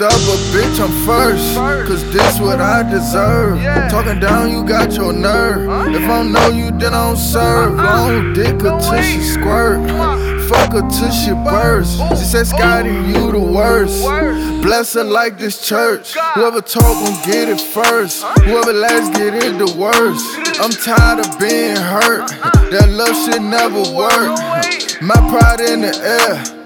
next up, but bitch, I'm first. Cause this what I deserve. Talking down, you got your nerve. If I don't know you, then I don't serve. Long dick her till she squirt. Fuck her till she burst. She said, Scotty, you the worst. Bless her like this church. Whoever talk gon' get it first. Whoever last get it the worst. I'm tired of being hurt. That love shit never work. My pride in the air,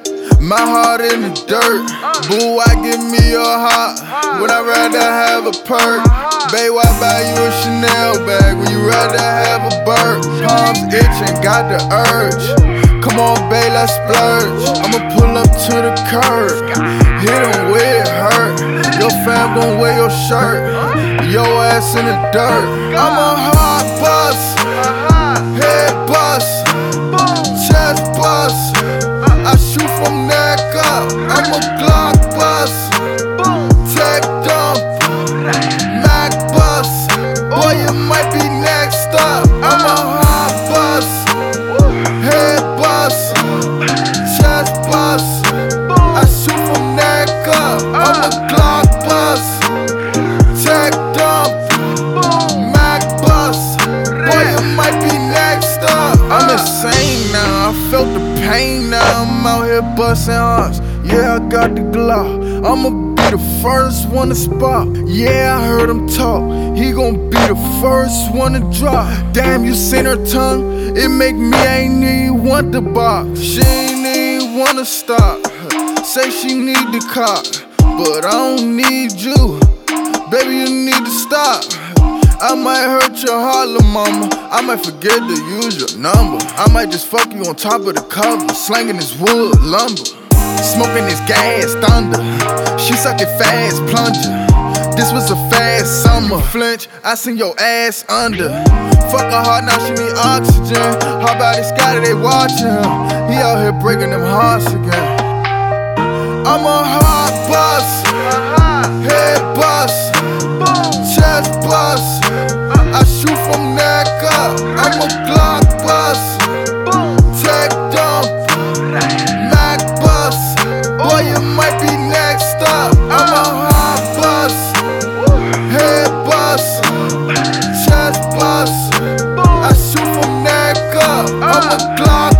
my heart in the dirt. Boo, I give me your heart when I rather have a perk. Babe, why buy you a Chanel bag when you rather have a bird? Palms itching, got the urge. Come on, babe, let's splurge. I'ma pull up to the curb, hit 'em where it hurt. Your fam gon' wear your shirt, your ass in the dirt. I'm a hard bus, head bus chest bus. I shoot from Glock bus. Tech dump. Mac bus. Boy, you might be next up. I'm insane now. I felt the pain now. I'm out here busting hearts. Yeah, I got the glow. I'ma be the first one to spot. Yeah, I heard him talk. He gon' be the first one to drop. Damn, you seen her tongue? It make me ain't even want the box. She ain't even wanna stop. Say she need the cock, but I don't need you. Baby, you need to stop. I might hurt your heart, little mama. I might forget to use your number. I might just fuck you on top of the cover, slanging this wood lumber. Smoking this gas thunder. She sucking fast plunger. This was a fast summer. Flinch, I seen your ass under. Fuck her heart, now she need oxygen. Hardbody Scotty, they watching him. He out here breaking them hearts again. I'm a hot bus, Blood